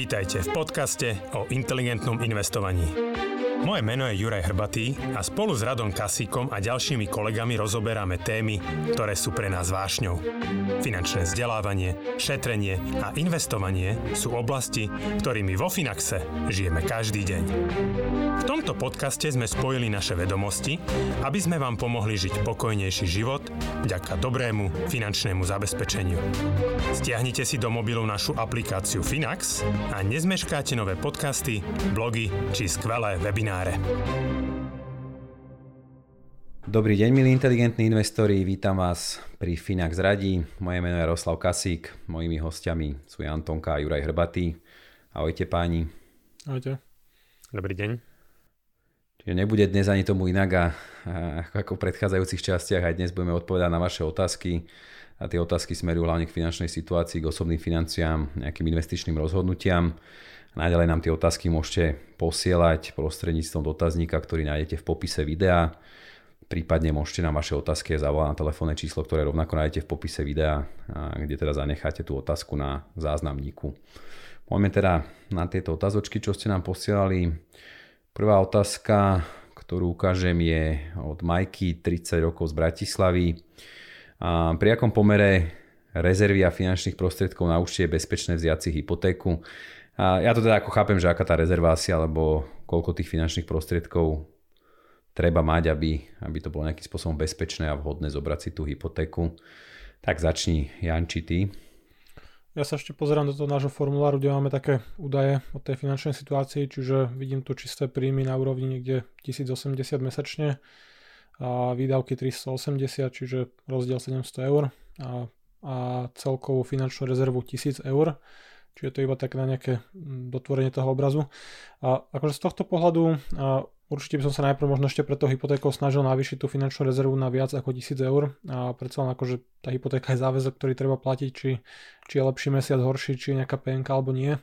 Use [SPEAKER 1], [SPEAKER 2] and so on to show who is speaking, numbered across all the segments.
[SPEAKER 1] Vítajte v podcaste o inteligentnom investovaní. Moje meno je Juraj Hrbatý a spolu s Radom Kasíkom a ďalšími kolegami rozoberáme témy, ktoré sú pre nás vášňou. Finančné vzdelávanie, šetrenie a investovanie sú oblasti, ktorými vo Finaxe žijeme každý deň. V tomto podcaste sme spojili naše vedomosti, aby sme vám pomohli žiť pokojnejší život vďaka dobrému finančnému zabezpečeniu. Stiahnite si do mobilu našu aplikáciu Finax a nezmeškáte nové podcasty, blogy či skvelé webináre webináre.
[SPEAKER 2] Dobrý deň, milí inteligentní investori, vítam vás pri Finax Radí. Moje meno je Roslav Kasík, mojimi hostiami sú Antonka a Juraj Hrbatý. Ahojte páni.
[SPEAKER 3] Ahojte.
[SPEAKER 1] Dobrý deň.
[SPEAKER 2] Čiže nebude dnes ani tomu inak a, ako v predchádzajúcich častiach aj dnes budeme odpovedať na vaše otázky a tie otázky smerujú hlavne k finančnej situácii, k osobným financiám, nejakým investičným rozhodnutiam. Naďalej nám tie otázky môžete posielať prostredníctvom dotazníka, ktorý nájdete v popise videa. Prípadne môžete nám vaše otázky zavolať na telefónne číslo, ktoré rovnako nájdete v popise videa, kde teda zanecháte tú otázku na záznamníku. Poďme teda na tieto otázočky, čo ste nám posielali. Prvá otázka, ktorú ukážem, je od Majky, 30 rokov z Bratislavy. A pri akom pomere rezervy a finančných prostriedkov na účte je bezpečné vziať si hypotéku? A ja to teda ako chápem, že aká tá rezervácia, alebo koľko tých finančných prostriedkov treba mať, aby, aby to bolo nejakým spôsobom bezpečné a vhodné zobrať si tú hypotéku. Tak začni, Janči, ty.
[SPEAKER 3] Ja sa ešte pozerám do toho nášho formuláru, kde máme také údaje o tej finančnej situácii, čiže vidím tu čisté príjmy na úrovni niekde 1080 mesačne a výdavky 380, čiže rozdiel 700 eur a, a celkovú finančnú rezervu 1000 eur. Čiže to je iba tak na nejaké mm, dotvorenie toho obrazu. A akože z tohto pohľadu a určite by som sa najprv možno ešte pre tou hypotékou snažil navýšiť tú finančnú rezervu na viac ako 1000 eur. A predsa len akože tá hypotéka je záväzok, ktorý treba platiť, či, či je lepší mesiac, horší, či je nejaká PNK alebo nie.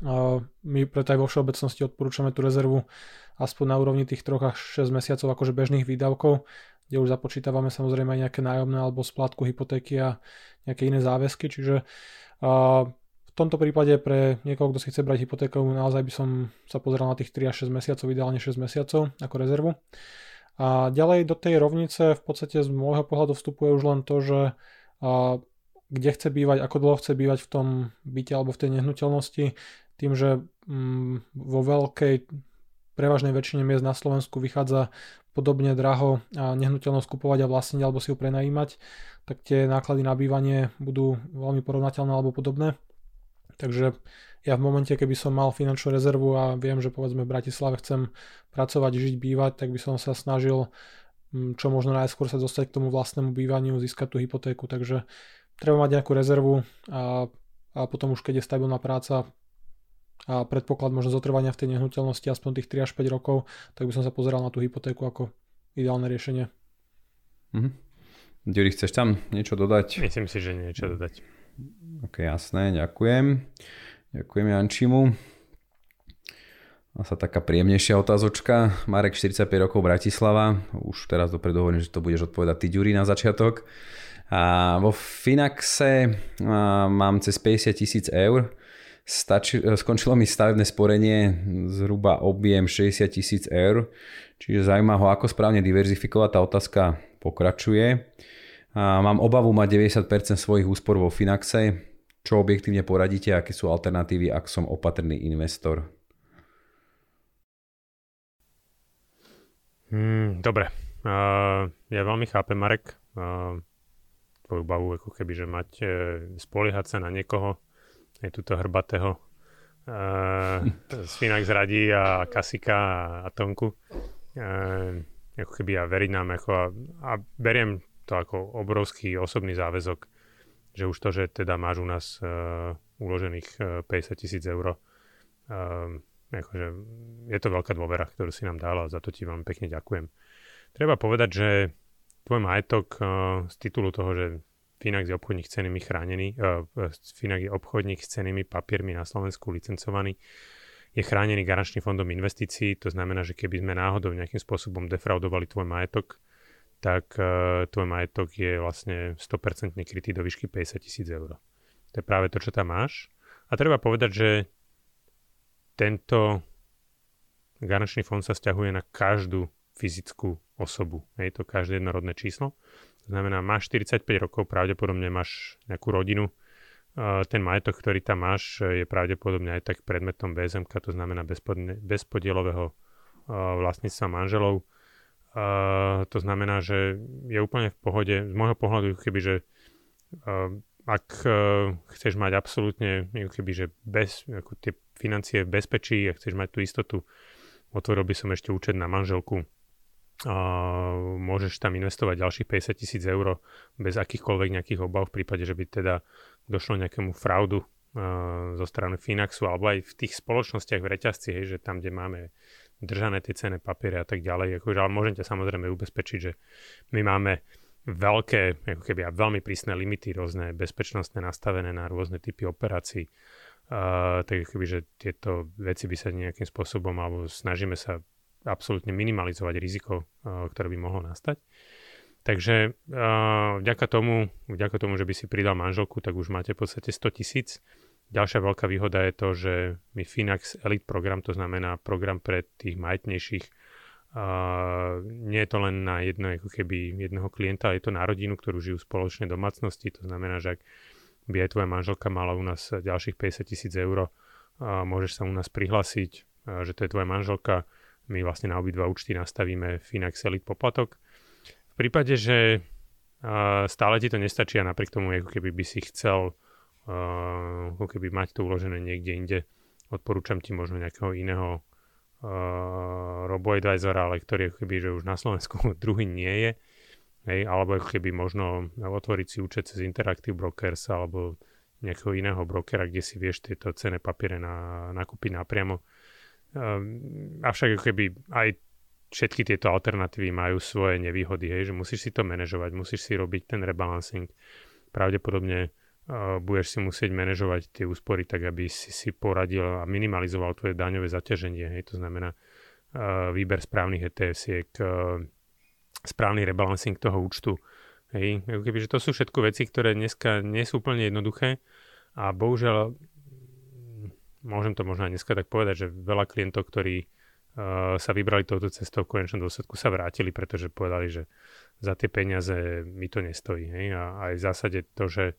[SPEAKER 3] A my preto aj vo všeobecnosti odporúčame tú rezervu aspoň na úrovni tých 3 až 6 mesiacov akože bežných výdavkov, kde už započítavame samozrejme aj nejaké nájomné alebo splátku hypotéky a nejaké iné záväzky, čiže v tomto prípade pre niekoho, kto si chce brať hypotéku, naozaj by som sa pozeral na tých 3 až 6 mesiacov, ideálne 6 mesiacov ako rezervu. A ďalej do tej rovnice v podstate z môjho pohľadu vstupuje už len to, že a, kde chce bývať, ako dlho chce bývať v tom byte alebo v tej nehnuteľnosti, tým, že mm, vo veľkej prevažnej väčšine miest na Slovensku vychádza podobne draho a nehnuteľnosť kupovať a vlastniť alebo si ju prenajímať, tak tie náklady na bývanie budú veľmi porovnateľné alebo podobné. Takže ja v momente, keby som mal finančnú rezervu a viem, že povedzme v Bratislave chcem pracovať, žiť, bývať, tak by som sa snažil mm, čo možno najskôr sa dostať k tomu vlastnému bývaniu, získať tú hypotéku. Takže treba mať nejakú rezervu a, a potom už keď je stabilná práca a predpoklad možno zotrvania v tej nehnuteľnosti aspoň tých 3 až 5 rokov, tak by som sa pozeral na tú hypotéku ako ideálne riešenie.
[SPEAKER 2] Mhm. Ďuri, chceš tam niečo dodať?
[SPEAKER 1] Myslím si, že niečo dodať.
[SPEAKER 2] Ok, jasné, ďakujem. Ďakujem Jančimu. A sa taká príjemnejšia otázočka. Marek, 45 rokov Bratislava. Už teraz dopredu hovorím, že to budeš odpovedať ty, Ďuri, na začiatok. A vo Finaxe mám cez 50 tisíc eur. Stači, skončilo mi stavebné sporenie zhruba objem 60 tisíc eur, čiže zaujíma ho, ako správne diverzifikovať. Tá otázka pokračuje. Mám obavu mať 90% svojich úspor vo Finaxe. Čo objektívne poradíte, aké sú alternatívy, ak som opatrný investor?
[SPEAKER 1] Hmm, dobre. Uh, ja veľmi chápem, Marek, uh, tvoju bavu, ako keby, že mať uh, spoliehať sa na niekoho, aj túto hrbatého uh, z Finax radí a Kasika a, a Tonku. Uh, ako keby ja veriť nám ako a, a beriem to ako obrovský osobný záväzok, že už to, že teda máš u nás uh, uložených uh, 50 tisíc eur, uh, akože je to veľká dôvera, ktorú si nám dala a za to ti vám pekne ďakujem. Treba povedať, že tvoj majetok uh, z titulu toho, že Finax je obchodník s cenými chránený, uh, Finax je obchodník s cenými papiermi na Slovensku licencovaný, je chránený garančným fondom investícií, to znamená, že keby sme náhodou nejakým spôsobom defraudovali tvoj majetok, tak uh, tvoj majetok je vlastne 100% krytý do výšky 50 tisíc eur. To je práve to, čo tam máš. A treba povedať, že tento garančný fond sa stiahuje na každú fyzickú osobu. Je to každé jednorodné číslo. To znamená, máš 45 rokov, pravdepodobne máš nejakú rodinu, ten majetok, ktorý tam máš, je pravdepodobne aj tak predmetom BSMK, to znamená bezpodielového vlastníctva manželov. To znamená, že je úplne v pohode, z môjho pohľadu, keby, že ak chceš mať absolútne, keby, že bez, ako tie financie v bezpečí a chceš mať tú istotu, otvoril by som ešte účet na manželku, a môžeš tam investovať ďalších 50 tisíc eur bez akýchkoľvek nejakých obav v prípade, že by teda došlo nejakému fraudu uh, zo strany Finaxu alebo aj v tých spoločnostiach v reťazci, hej, že tam, kde máme držané tie cenné papiere a tak ďalej. Akože, ale môžem ťa samozrejme ubezpečiť, že my máme veľké, ako keby a veľmi prísne limity, rôzne bezpečnostné nastavené na rôzne typy operácií. Uh, tak keby, že tieto veci by sa nejakým spôsobom, alebo snažíme sa absolútne minimalizovať riziko, uh, ktoré by mohlo nastať. Takže uh, vďaka, tomu, vďaka tomu, že by si pridal manželku, tak už máte v podstate 100 tisíc. Ďalšia veľká výhoda je to, že my Finax Elite program, to znamená program pre tých majetnejších, uh, nie je to len na jedno, ako keby jedného klienta, je to na rodinu, ktorú žijú spoločne domácnosti. To znamená, že ak by aj tvoja manželka mala u nás ďalších 50 tisíc eur, uh, môžeš sa u nás prihlásiť, uh, že to je tvoja manželka. My vlastne na obidva účty nastavíme Finax Elite poplatok v prípade, že uh, stále ti to nestačí a napriek tomu, ako keby by si chcel ako keby mať to uložené niekde inde, odporúčam ti možno nejakého iného uh, robo-advisora, ale ktorý ako keby, že už na Slovensku druhý nie je, hej, alebo ako keby možno otvoriť si účet cez Interactive Brokers alebo nejakého iného brokera, kde si vieš tieto cené papiere na, nakúpiť napriamo. Um, avšak ako keby aj všetky tieto alternatívy majú svoje nevýhody, hej, že musíš si to manažovať, musíš si robiť ten rebalancing. Pravdepodobne budeš si musieť manažovať tie úspory tak, aby si si poradil a minimalizoval tvoje daňové zaťaženie. Hej, to znamená výber správnych ETF-siek, uh, správny rebalancing toho účtu. Hej, keby, že to sú všetko veci, ktoré dneska nie sú úplne jednoduché a bohužiaľ môžem to možno aj dneska tak povedať, že veľa klientov, ktorí sa vybrali touto cestou, v konečnom dôsledku sa vrátili, pretože povedali, že za tie peniaze mi to nestojí. Hej? A aj v zásade to, že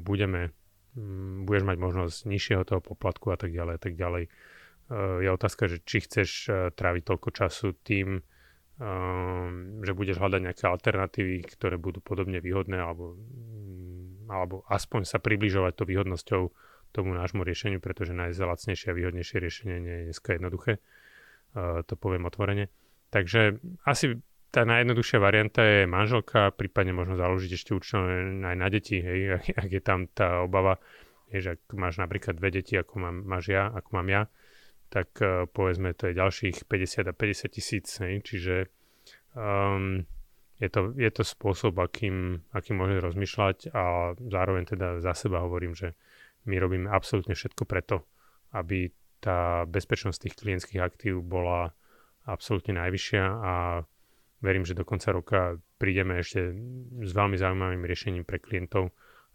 [SPEAKER 1] budeme, um, budeš mať možnosť nižšieho toho poplatku a tak ďalej a tak ďalej, uh, je otázka, že či chceš uh, tráviť toľko času tým, um, že budeš hľadať nejaké alternatívy, ktoré budú podobne výhodné alebo, um, alebo aspoň sa približovať to výhodnosťou tomu nášmu riešeniu, pretože nájsť a výhodnejšie riešenie nie je dneska jednoduché to poviem otvorene. Takže asi tá najjednoduchšia varianta je manželka, prípadne možno založiť ešte účel aj na deti, hej, ak, ak je tam tá obava, hej, že ak máš napríklad dve deti, ako mám, máš ja, ako mám ja, tak uh, povedzme to je ďalších 50 a 50 tisíc, hej, čiže um, je, to, je to spôsob, akým, akým môžem rozmýšľať a zároveň teda za seba hovorím, že my robíme absolútne všetko preto, aby tá bezpečnosť tých klientských aktív bola absolútne najvyššia a verím, že do konca roka prídeme ešte s veľmi zaujímavým riešením pre klientov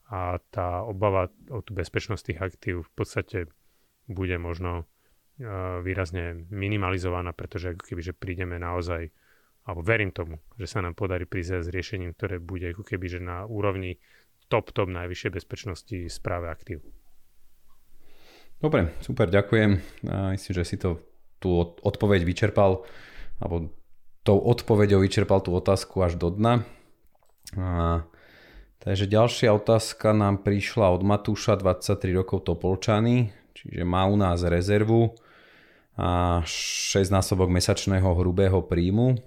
[SPEAKER 1] a tá obava o tú bezpečnosť tých aktív v podstate bude možno e, výrazne minimalizovaná, pretože ako keby, že prídeme naozaj, alebo verím tomu, že sa nám podarí prísť s riešením, ktoré bude ako keby, že na úrovni top, top najvyššej bezpečnosti správe aktív.
[SPEAKER 2] Dobre, super, ďakujem. Myslím, že si to tú odpoveď vyčerpal, alebo tou odpoveďou vyčerpal tú otázku až do dna. A, takže ďalšia otázka nám prišla od Matúša, 23 rokov Topolčany, čiže má u nás rezervu a 6 násobok mesačného hrubého príjmu.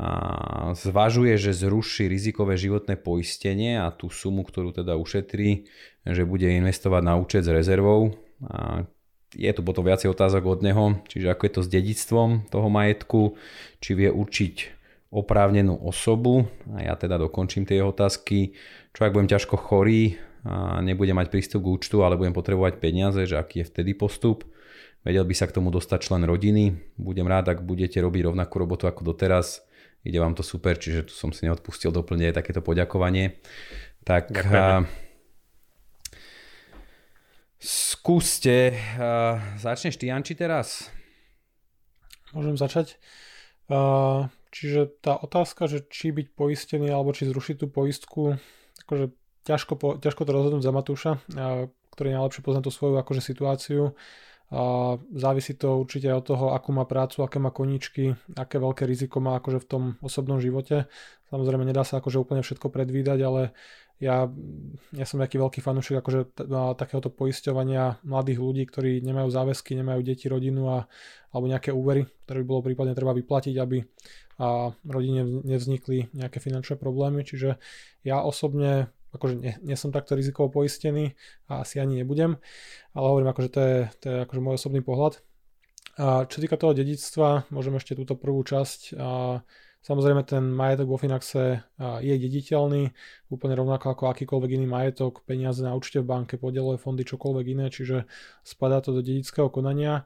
[SPEAKER 2] A zvažuje, že zruší rizikové životné poistenie a tú sumu, ktorú teda ušetrí, že bude investovať na účet s rezervou a je tu potom viacej otázok od neho, čiže ako je to s dedictvom toho majetku, či vie určiť oprávnenú osobu a ja teda dokončím tie otázky, čo ak budem ťažko chorý a nebudem mať prístup k účtu, ale budem potrebovať peniaze, že aký je vtedy postup. Vedel by sa k tomu dostať člen rodiny. Budem rád, ak budete robiť rovnakú robotu ako doteraz. Ide vám to super, čiže tu som si neodpustil doplniť takéto poďakovanie. Tak Ďakujem skúste. Uh, začneš ty, Janči, teraz?
[SPEAKER 3] Môžem začať. Uh, čiže tá otázka, že či byť poistený alebo či zrušiť tú poistku, akože ťažko, po, ťažko to rozhodnúť za Matúša, uh, ktorý najlepšie pozná tú svoju akože situáciu. A závisí to určite od toho, akú má prácu, aké má koníčky, aké veľké riziko má akože v tom osobnom živote. Samozrejme nedá sa akože úplne všetko predvídať, ale ja, ja som nejaký veľký fanúšik akože t- takéhoto poisťovania mladých ľudí, ktorí nemajú záväzky, nemajú deti, rodinu a, alebo nejaké úvery, ktoré by bolo prípadne treba vyplatiť, aby a rodine nevznikli nejaké finančné problémy. Čiže ja osobne akože nie, nie som takto rizikovo poistený a asi ani nebudem, ale hovorím, akože to je, to je akože môj osobný pohľad. A čo týka toho dedictva, môžem ešte túto prvú časť. A samozrejme ten majetok vo Finaxe je dediteľný, úplne rovnako ako akýkoľvek iný majetok, peniaze na účte v banke, podielové fondy, čokoľvek iné, čiže spadá to do dedického konania.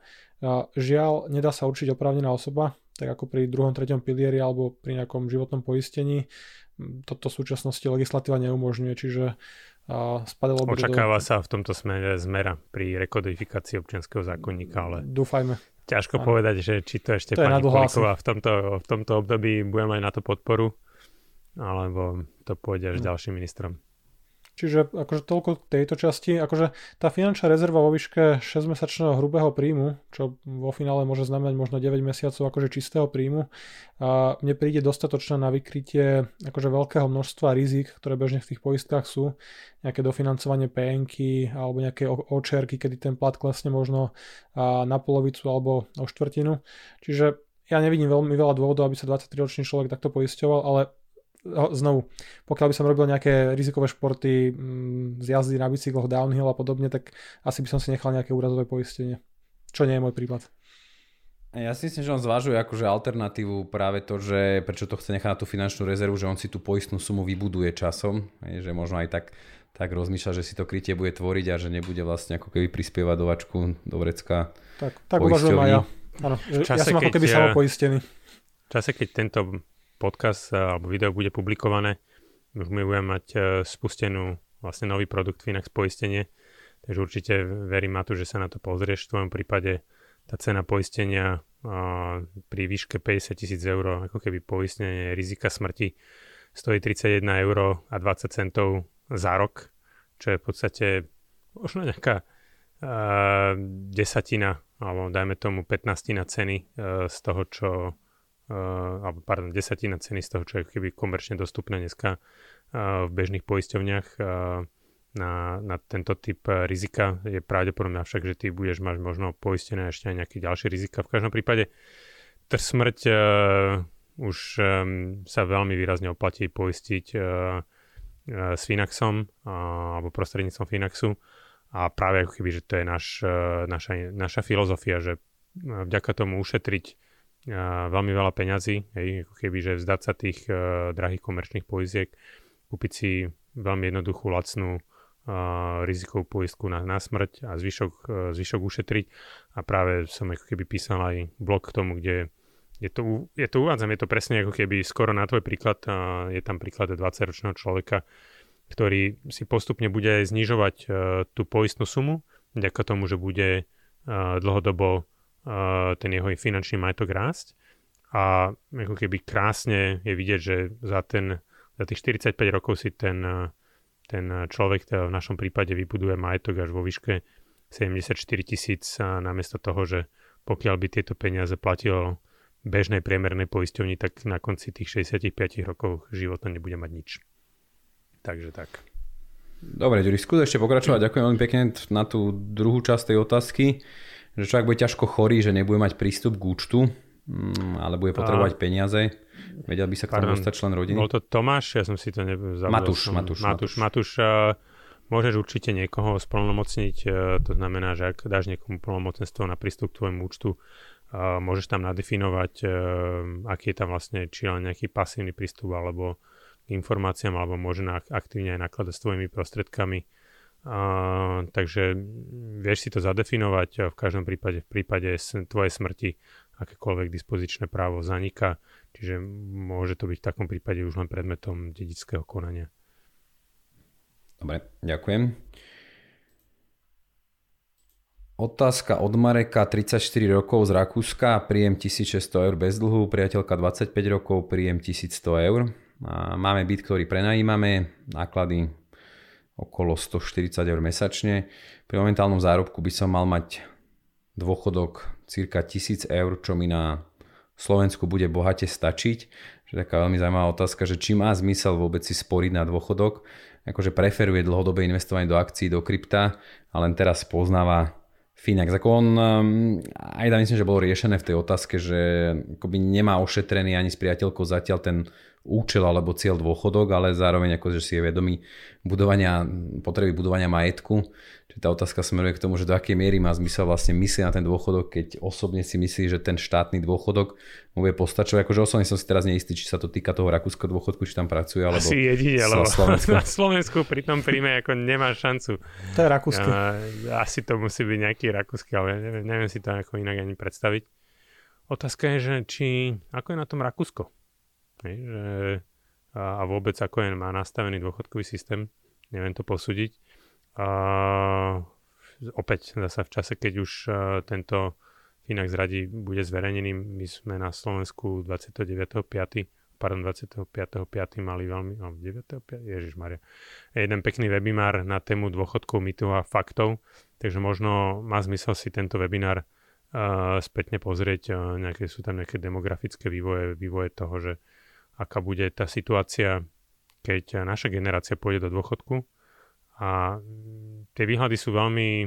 [SPEAKER 3] Žiaľ, nedá sa určiť oprávnená osoba, tak ako pri druhom, treťom pilieri alebo pri nejakom životnom poistení toto v súčasnosti legislatíva neumožňuje, čiže a spadalo
[SPEAKER 1] Očakáva do... sa v tomto smere zmera pri rekodifikácii občianského zákonníka, ale
[SPEAKER 3] Dúfajme.
[SPEAKER 1] Ťažko ano. povedať, že či to ešte to pani Poliková v tomto, v tomto období bude mať na to podporu, alebo to pôjde až hmm. ďalším ministrom.
[SPEAKER 3] Čiže akože toľko tejto časti. Akože tá finančná rezerva vo výške 6-mesačného hrubého príjmu, čo vo finále môže znamenať možno 9 mesiacov akože čistého príjmu, a mne príde dostatočná na vykrytie akože veľkého množstva rizik, ktoré bežne v tých poistkách sú. Nejaké dofinancovanie PNky alebo nejaké očerky, kedy ten plat klesne možno na polovicu alebo o štvrtinu. Čiže ja nevidím veľmi veľa dôvodov, aby sa 23-ročný človek takto poisťoval, ale znovu, pokiaľ by som robil nejaké rizikové športy mm, z jazdy na bicykloch, downhill a podobne, tak asi by som si nechal nejaké úrazové poistenie. Čo nie je môj prípad.
[SPEAKER 2] Ja si myslím, že on zvažuje akože alternatívu práve to, že prečo to chce nechať na tú finančnú rezervu, že on si tú poistnú sumu vybuduje časom, že možno aj tak, tak rozmýšľa, že si to krytie bude tvoriť a že nebude vlastne ako keby prispievať do vačku, do vrecka
[SPEAKER 3] Tak, tak uvažujem aj ja. Áno, ja som ako keby samopoistený.
[SPEAKER 1] V čase, keď tento podcast eh, alebo video bude publikované, už my budeme mať eh, spustenú vlastne nový produkt Finax poistenie, takže určite verím Matu, že sa na to pozrieš. V tvojom prípade tá cena poistenia eh, pri výške 50 tisíc eur, ako keby poistenie rizika smrti, stojí 31 eur a 20 centov za rok, čo je v podstate možno nejaká desatina, alebo dajme tomu 15 ceny z toho, čo alebo pardon, desatina ceny z toho, čo je keby komerčne dostupné dneska uh, v bežných poisťovniach uh, na, na tento typ rizika. Je pravdepodobné však, že ty budeš mať možno poistené ešte aj nejaké ďalšie rizika. V každom prípade tr smrť uh, už um, sa veľmi výrazne oplatí poistiť uh, uh, s Finaxom uh, alebo prostredníctvom Finaxu a práve ako keby, že to je naš, naša, naša filozofia, že vďaka tomu ušetriť veľmi veľa peňazí, hej, ako keby, že vzdať sa tých uh, drahých komerčných poiziek, kúpiť si veľmi jednoduchú, lacnú uh, rizikovú poistku na, na smrť a zvyšok, uh, zvyšok ušetriť. A práve som ako keby písal aj blog k tomu, kde je to, je to uvádzam, je to presne ako keby skoro na tvoj príklad, uh, je tam príklad 20-ročného človeka, ktorý si postupne bude znižovať uh, tú poistnú sumu, vďaka tomu, že bude uh, dlhodobo ten jeho finančný majetok rásť a ako keby krásne je vidieť, že za, ten, za tých 45 rokov si ten, ten človek teda v našom prípade vybuduje majetok až vo výške 74 tisíc namiesto toho, že pokiaľ by tieto peniaze platilo bežnej priemernej poisťovni, tak na konci tých 65 rokov života nebude mať nič. Takže tak.
[SPEAKER 2] Dobre, Ďuri, skús ešte pokračovať. Ďakujem veľmi pekne na tú druhú časť tej otázky že človek bude ťažko chorý, že nebude mať prístup k účtu, mm, ale bude potrebovať a... peniaze. Vedel by sa k tomu dostať člen rodiny?
[SPEAKER 1] Bol to Tomáš, ja som si to nezabudol.
[SPEAKER 2] Matúš, Matúš,
[SPEAKER 1] Matúš. Matúš, uh, môžeš určite niekoho splnomocniť, uh, to znamená, že ak dáš niekomu plnomocenstvo na prístup k tvojmu účtu, uh, môžeš tam nadefinovať, aký je tam vlastne, či len nejaký pasívny prístup, alebo k informáciám, alebo môže na, aktívne aj nakladať s tvojimi prostredkami a, takže vieš si to zadefinovať v každom prípade, v prípade tvojej smrti akékoľvek dispozičné právo zaniká, čiže môže to byť v takom prípade už len predmetom dedického konania.
[SPEAKER 2] Dobre, ďakujem. Otázka od Mareka, 34 rokov z Rakúska, príjem 1600 eur bez dlhu, priateľka 25 rokov, príjem 1100 eur. Máme byt, ktorý prenajímame, náklady okolo 140 eur mesačne. Pri momentálnom zárobku by som mal mať dôchodok cirka 1000 eur, čo mi na Slovensku bude bohate stačiť. Že taká veľmi zaujímavá otázka, že či má zmysel vôbec si sporiť na dôchodok. Akože preferuje dlhodobé investovanie do akcií, do krypta, a len teraz poznáva Finax. Ako on, um, aj tam myslím, že bolo riešené v tej otázke, že akoby nemá ošetrený ani s priateľkou zatiaľ ten účel alebo cieľ dôchodok, ale zároveň ako, že si je vedomý budovania, potreby budovania majetku. Čiže tá otázka smeruje k tomu, že do akej miery má zmysel vlastne myslieť na ten dôchodok, keď osobne si myslí, že ten štátny dôchodok mu bude postačovať. Akože osobne som si teraz neistý, či sa to týka toho rakúskeho dôchodku, či tam pracuje, alebo
[SPEAKER 1] Asi jedine, lebo na Slovensku pri tom príjme ako nemá šancu.
[SPEAKER 3] To je rakúsky.
[SPEAKER 1] asi to musí byť nejaký rakúsky, ale neviem, neviem si to ako inak ani predstaviť. Otázka je, že či, ako je na tom Rakúsko? Hej, že, a, a vôbec ako je, má nastavený dôchodkový systém, neviem to posúdiť. A, opäť zase v čase, keď už a, tento Finax radi bude zverejnený, my sme na Slovensku 29.5. pardon, 25.5. mali veľmi, no 9.5. Ježišmaria, jeden pekný webinár na tému dôchodkov, mýtov a faktov, takže možno má zmysel si tento webinár uh, spätne pozrieť, uh, nejaké sú tam nejaké demografické vývoje, vývoje toho, že aká bude tá situácia, keď naša generácia pôjde do dôchodku. A tie výhľady sú veľmi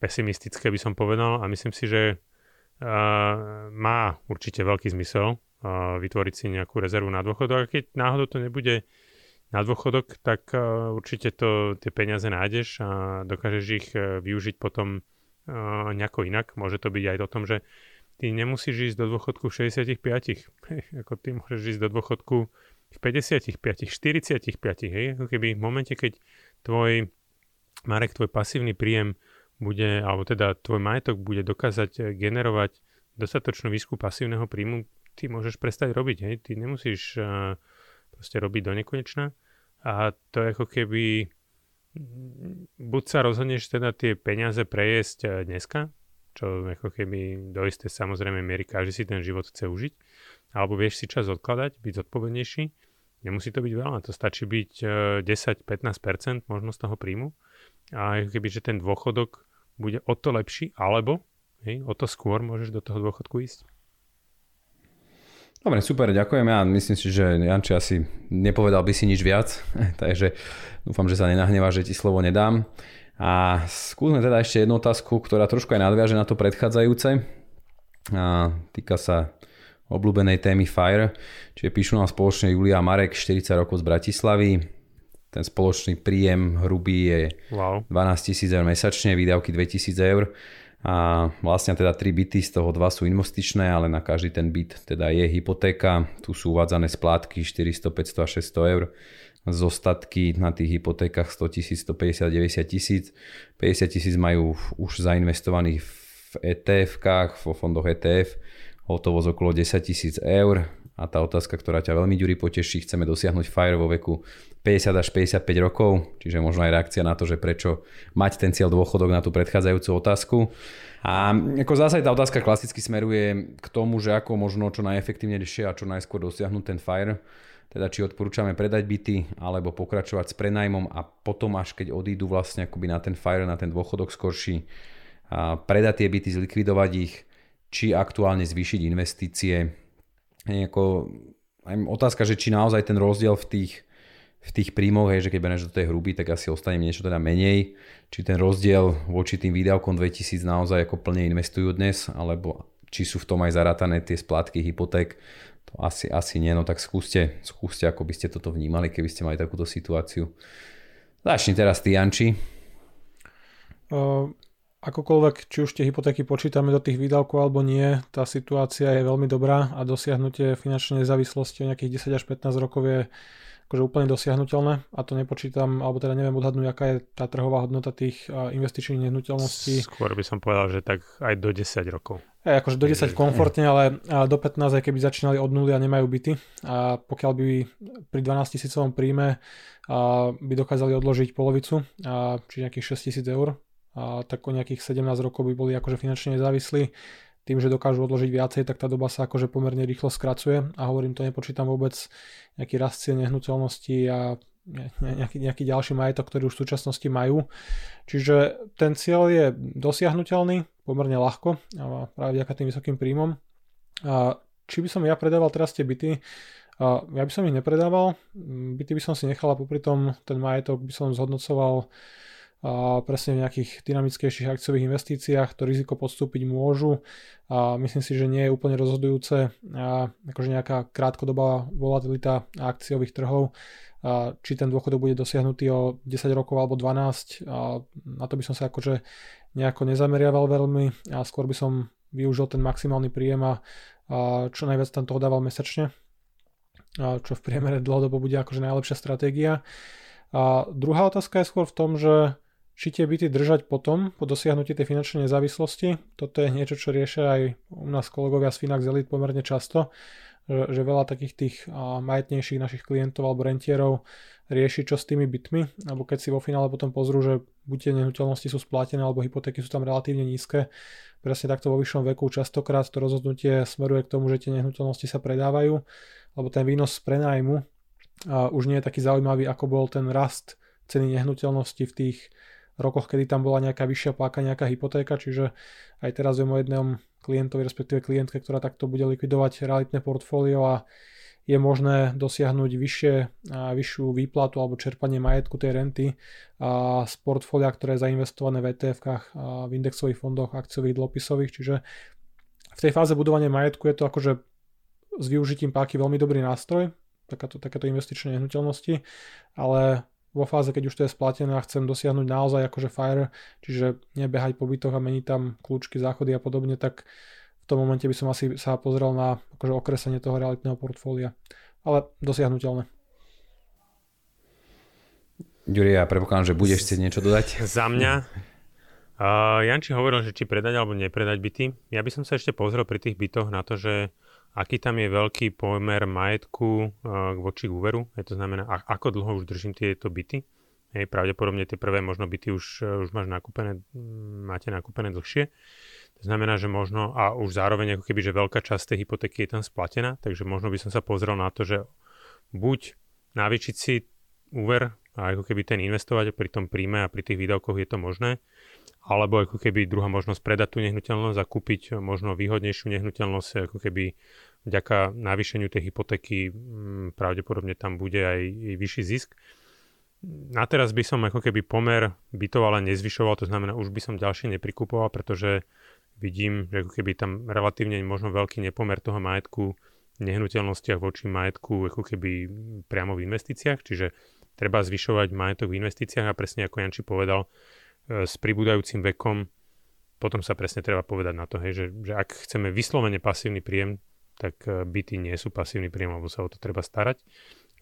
[SPEAKER 1] pesimistické, by som povedal, a myslím si, že uh, má určite veľký zmysel uh, vytvoriť si nejakú rezervu na dôchodok. A keď náhodou to nebude na dôchodok, tak uh, určite to, tie peniaze nájdeš a dokážeš ich uh, využiť potom uh, nejako inak. Môže to byť aj o tom, že ty nemusíš ísť do dôchodku v 65. Hej, ako ty môžeš ísť do dôchodku v 55, 45, hej, ako keby v momente, keď tvoj Marek, tvoj pasívny príjem bude, alebo teda tvoj majetok bude dokázať eh, generovať dostatočnú výsku pasívneho príjmu, ty môžeš prestať robiť, hej, ty nemusíš uh, proste robiť do nekonečna. A to je ako keby buď sa rozhodneš teda tie peniaze prejesť eh, dneska, čo ako keby do isté samozrejme miery každý si ten život chce užiť, alebo vieš si čas odkladať, byť zodpovednejší. Nemusí to byť veľa, to stačí byť 10-15% e, možno z toho príjmu. A keby, že ten dôchodok bude o to lepší, alebo hej, o to skôr môžeš do toho dôchodku ísť.
[SPEAKER 2] Dobre, super, ďakujem. Ja myslím si, že Janči asi nepovedal by si nič viac, takže dúfam, že sa nenahnevá, že ti slovo nedám. A skúsme teda ešte jednu otázku, ktorá trošku aj nadviaže na to predchádzajúce. A týka sa obľúbenej témy FIRE, čiže píšu nám spoločne Julia a Marek, 40 rokov z Bratislavy. Ten spoločný príjem hrubý je wow. 12 000 eur mesačne, výdavky 2000 eur. A vlastne teda 3 byty, z toho 2 sú investičné, ale na každý ten byt teda je hypotéka. Tu sú uvádzané splátky 400, 500 a 600 eur zostatky na tých hypotékach 100 tisíc, 150, 90 tisíc. 50 tisíc majú už zainvestovaných v ETF-kách, vo fondoch ETF, hotovosť okolo 10 tisíc eur. A tá otázka, ktorá ťa veľmi ďurí poteší, chceme dosiahnuť FIRE vo veku 50 až 55 rokov, čiže možno aj reakcia na to, že prečo mať ten cieľ dôchodok na tú predchádzajúcu otázku. A ako zásade tá otázka klasicky smeruje k tomu, že ako možno čo najefektívnejšie a čo najskôr dosiahnuť ten FIRE teda či odporúčame predať byty alebo pokračovať s prenajmom a potom až keď odídu vlastne akoby na ten fire, na ten dôchodok skorší, a predať tie byty, zlikvidovať ich, či aktuálne zvýšiť investície. Nejako, aj otázka, že či naozaj ten rozdiel v tých, v tých príjmoch, je, že keď bereš do tej hruby, tak asi ostane niečo teda menej. Či ten rozdiel voči tým výdavkom 2000 naozaj ako plne investujú dnes, alebo či sú v tom aj zarátané tie splátky hypoték to asi, asi nie, no tak skúste, skúste, ako by ste toto vnímali, keby ste mali takúto situáciu. Začni teraz ty, Janči.
[SPEAKER 3] Uh, akokoľvek, či už tie hypotéky počítame do tých výdavkov alebo nie, tá situácia je veľmi dobrá a dosiahnutie finančnej nezávislosti o nejakých 10 až 15 rokov je akože úplne dosiahnutelné a to nepočítam, alebo teda neviem odhadnúť, aká je tá trhová hodnota tých investičných nehnuteľností.
[SPEAKER 1] Skôr by som povedal, že tak aj do 10 rokov.
[SPEAKER 3] Aj akože do 10 komfortne, ale do 15 aj keby začínali od nuly a nemajú byty a pokiaľ by pri 12 tisícovom príjme by dokázali odložiť polovicu, či nejakých 6 tisíc eur a tak o nejakých 17 rokov by boli akože finančne nezávislí. Tým, že dokážu odložiť viacej, tak tá doba sa akože pomerne rýchlo skracuje a hovorím, to nepočítam vôbec nejaký rast cien nehnuteľností a nejaký, nejaký ďalší majetok, ktorý už v súčasnosti majú. Čiže ten cieľ je dosiahnutelný pomerne ľahko a práve vďaka tým vysokým príjmom. A či by som ja predával teraz tie byty, a ja by som ich nepredával, byty by som si nechal a popri tom ten majetok by som zhodnocoval a presne v nejakých dynamickejších akciových investíciách to riziko podstúpiť môžu a myslím si, že nie je úplne rozhodujúce a akože nejaká krátkodobá volatilita akciových trhov a či ten dôchodok bude dosiahnutý o 10 rokov alebo 12 a na to by som sa akože nejako nezameriaval veľmi a skôr by som využil ten maximálny príjem a, čo najviac tam toho dával mesačne a čo v priemere dlhodobo bude akože najlepšia stratégia. A druhá otázka je skôr v tom, že či tie byty držať potom, po dosiahnutí tej finančnej nezávislosti. Toto je niečo, čo riešia aj u nás kolegovia z Finax Elite pomerne často, že, veľa takých tých majetnejších našich klientov alebo rentierov rieši, čo s tými bytmi, alebo keď si vo finále potom pozrú, že buď tie nehnuteľnosti sú splatené, alebo hypotéky sú tam relatívne nízke, presne takto vo vyššom veku častokrát to rozhodnutie smeruje k tomu, že tie nehnuteľnosti sa predávajú, alebo ten výnos z prenájmu už nie je taký zaujímavý, ako bol ten rast ceny nehnuteľnosti v tých rokoch, kedy tam bola nejaká vyššia páka, nejaká hypotéka, čiže aj teraz viem o jednom klientovi, respektíve klientke, ktorá takto bude likvidovať realitné portfólio a je možné dosiahnuť vyššie, vyššiu výplatu alebo čerpanie majetku tej renty a z portfólia, ktoré je zainvestované v etf v indexových fondoch, akciových, dlhopisových, čiže v tej fáze budovania majetku je to akože s využitím páky veľmi dobrý nástroj, takáto, takéto investičné nehnuteľnosti, ale vo fáze, keď už to je splatené a chcem dosiahnuť naozaj akože fire, čiže nebehať po bytoch a meniť tam kľúčky, záchody a podobne, tak v tom momente by som asi sa pozrel na akože okresanie toho realitného portfólia. Ale dosiahnutelné.
[SPEAKER 2] Ďuri, ja predpokladám, že budeš chcieť niečo dodať.
[SPEAKER 1] Za mňa Uh, Janči hovoril, že či predať alebo nepredať byty. Ja by som sa ešte pozrel pri tých bytoch na to, že aký tam je veľký pomer majetku uh, voči úveru, je to znamená, ako dlho už držím tieto byty. Hej, pravdepodobne tie prvé možno byty už, uh, už máš nakúpené, máte nakúpené dlhšie. To znamená, že možno, a už zároveň ako keby, že veľká časť tej hypotéky je tam splatená, takže možno by som sa pozrel na to, že buď navýšiť si úver a ako keby ten investovať pri tom príjme a pri tých výdavkoch je to možné, alebo ako keby druhá možnosť predať tú nehnuteľnosť a kúpiť možno výhodnejšiu nehnuteľnosť, ako keby vďaka navýšeniu tej hypotéky mm, pravdepodobne tam bude aj vyšší zisk. Na teraz by som ako keby pomer bytov ale nezvyšoval, to znamená už by som ďalšie neprikupoval, pretože vidím, že ako keby tam relatívne možno veľký nepomer toho majetku v nehnuteľnostiach voči majetku ako keby priamo v investíciách, čiže treba zvyšovať majetok v investíciách a presne ako Janči povedal, s pribúdajúcim vekom, potom sa presne treba povedať na to, hej, že, že ak chceme vyslovene pasívny príjem, tak e, byty nie sú pasívny príjem, alebo sa o to treba starať.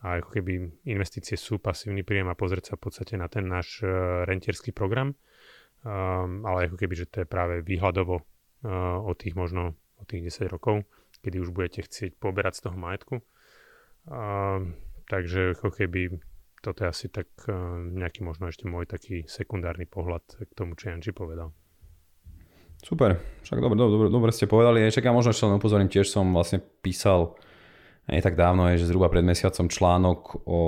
[SPEAKER 1] A ako keby investície sú pasívny príjem a pozrieť sa v podstate na ten náš uh, rentierský program. Um, ale ako keby, že to je práve výhľadovo uh, o tých možno o tých 10 rokov, kedy už budete chcieť poberať z toho majetku. Uh, takže ako keby toto je asi tak uh, nejaký možno ešte môj taký sekundárny pohľad k tomu, čo Janči povedal.
[SPEAKER 2] Super, však dobre, dobre, dobre ste povedali. Ja možno ešte len upozorím, tiež som vlastne písal nie tak dávno, je, že zhruba pred mesiacom článok o,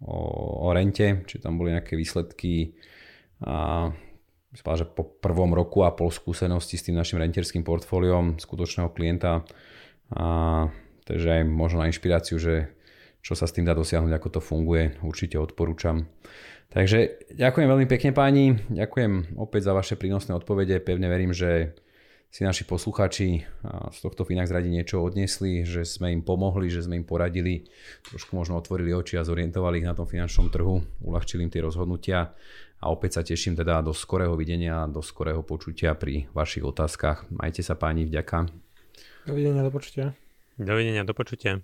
[SPEAKER 2] o, o rente, či tam boli nejaké výsledky a myslím, že po prvom roku a pol skúsenosti s tým našim rentierským portfóliom skutočného klienta a takže aj možno na inšpiráciu, že čo sa s tým dá dosiahnuť, ako to funguje, určite odporúčam. Takže ďakujem veľmi pekne páni, ďakujem opäť za vaše prínosné odpovede, pevne verím, že si naši posluchači z tohto Finax radi niečo odnesli, že sme im pomohli, že sme im poradili, trošku možno otvorili oči a zorientovali ich na tom finančnom trhu, uľahčili im tie rozhodnutia a opäť sa teším teda do skorého videnia, do skorého počutia pri vašich otázkach. Majte sa páni, vďaka.
[SPEAKER 3] Dovidenia, do počutia.
[SPEAKER 1] Dovidenia, do počutia.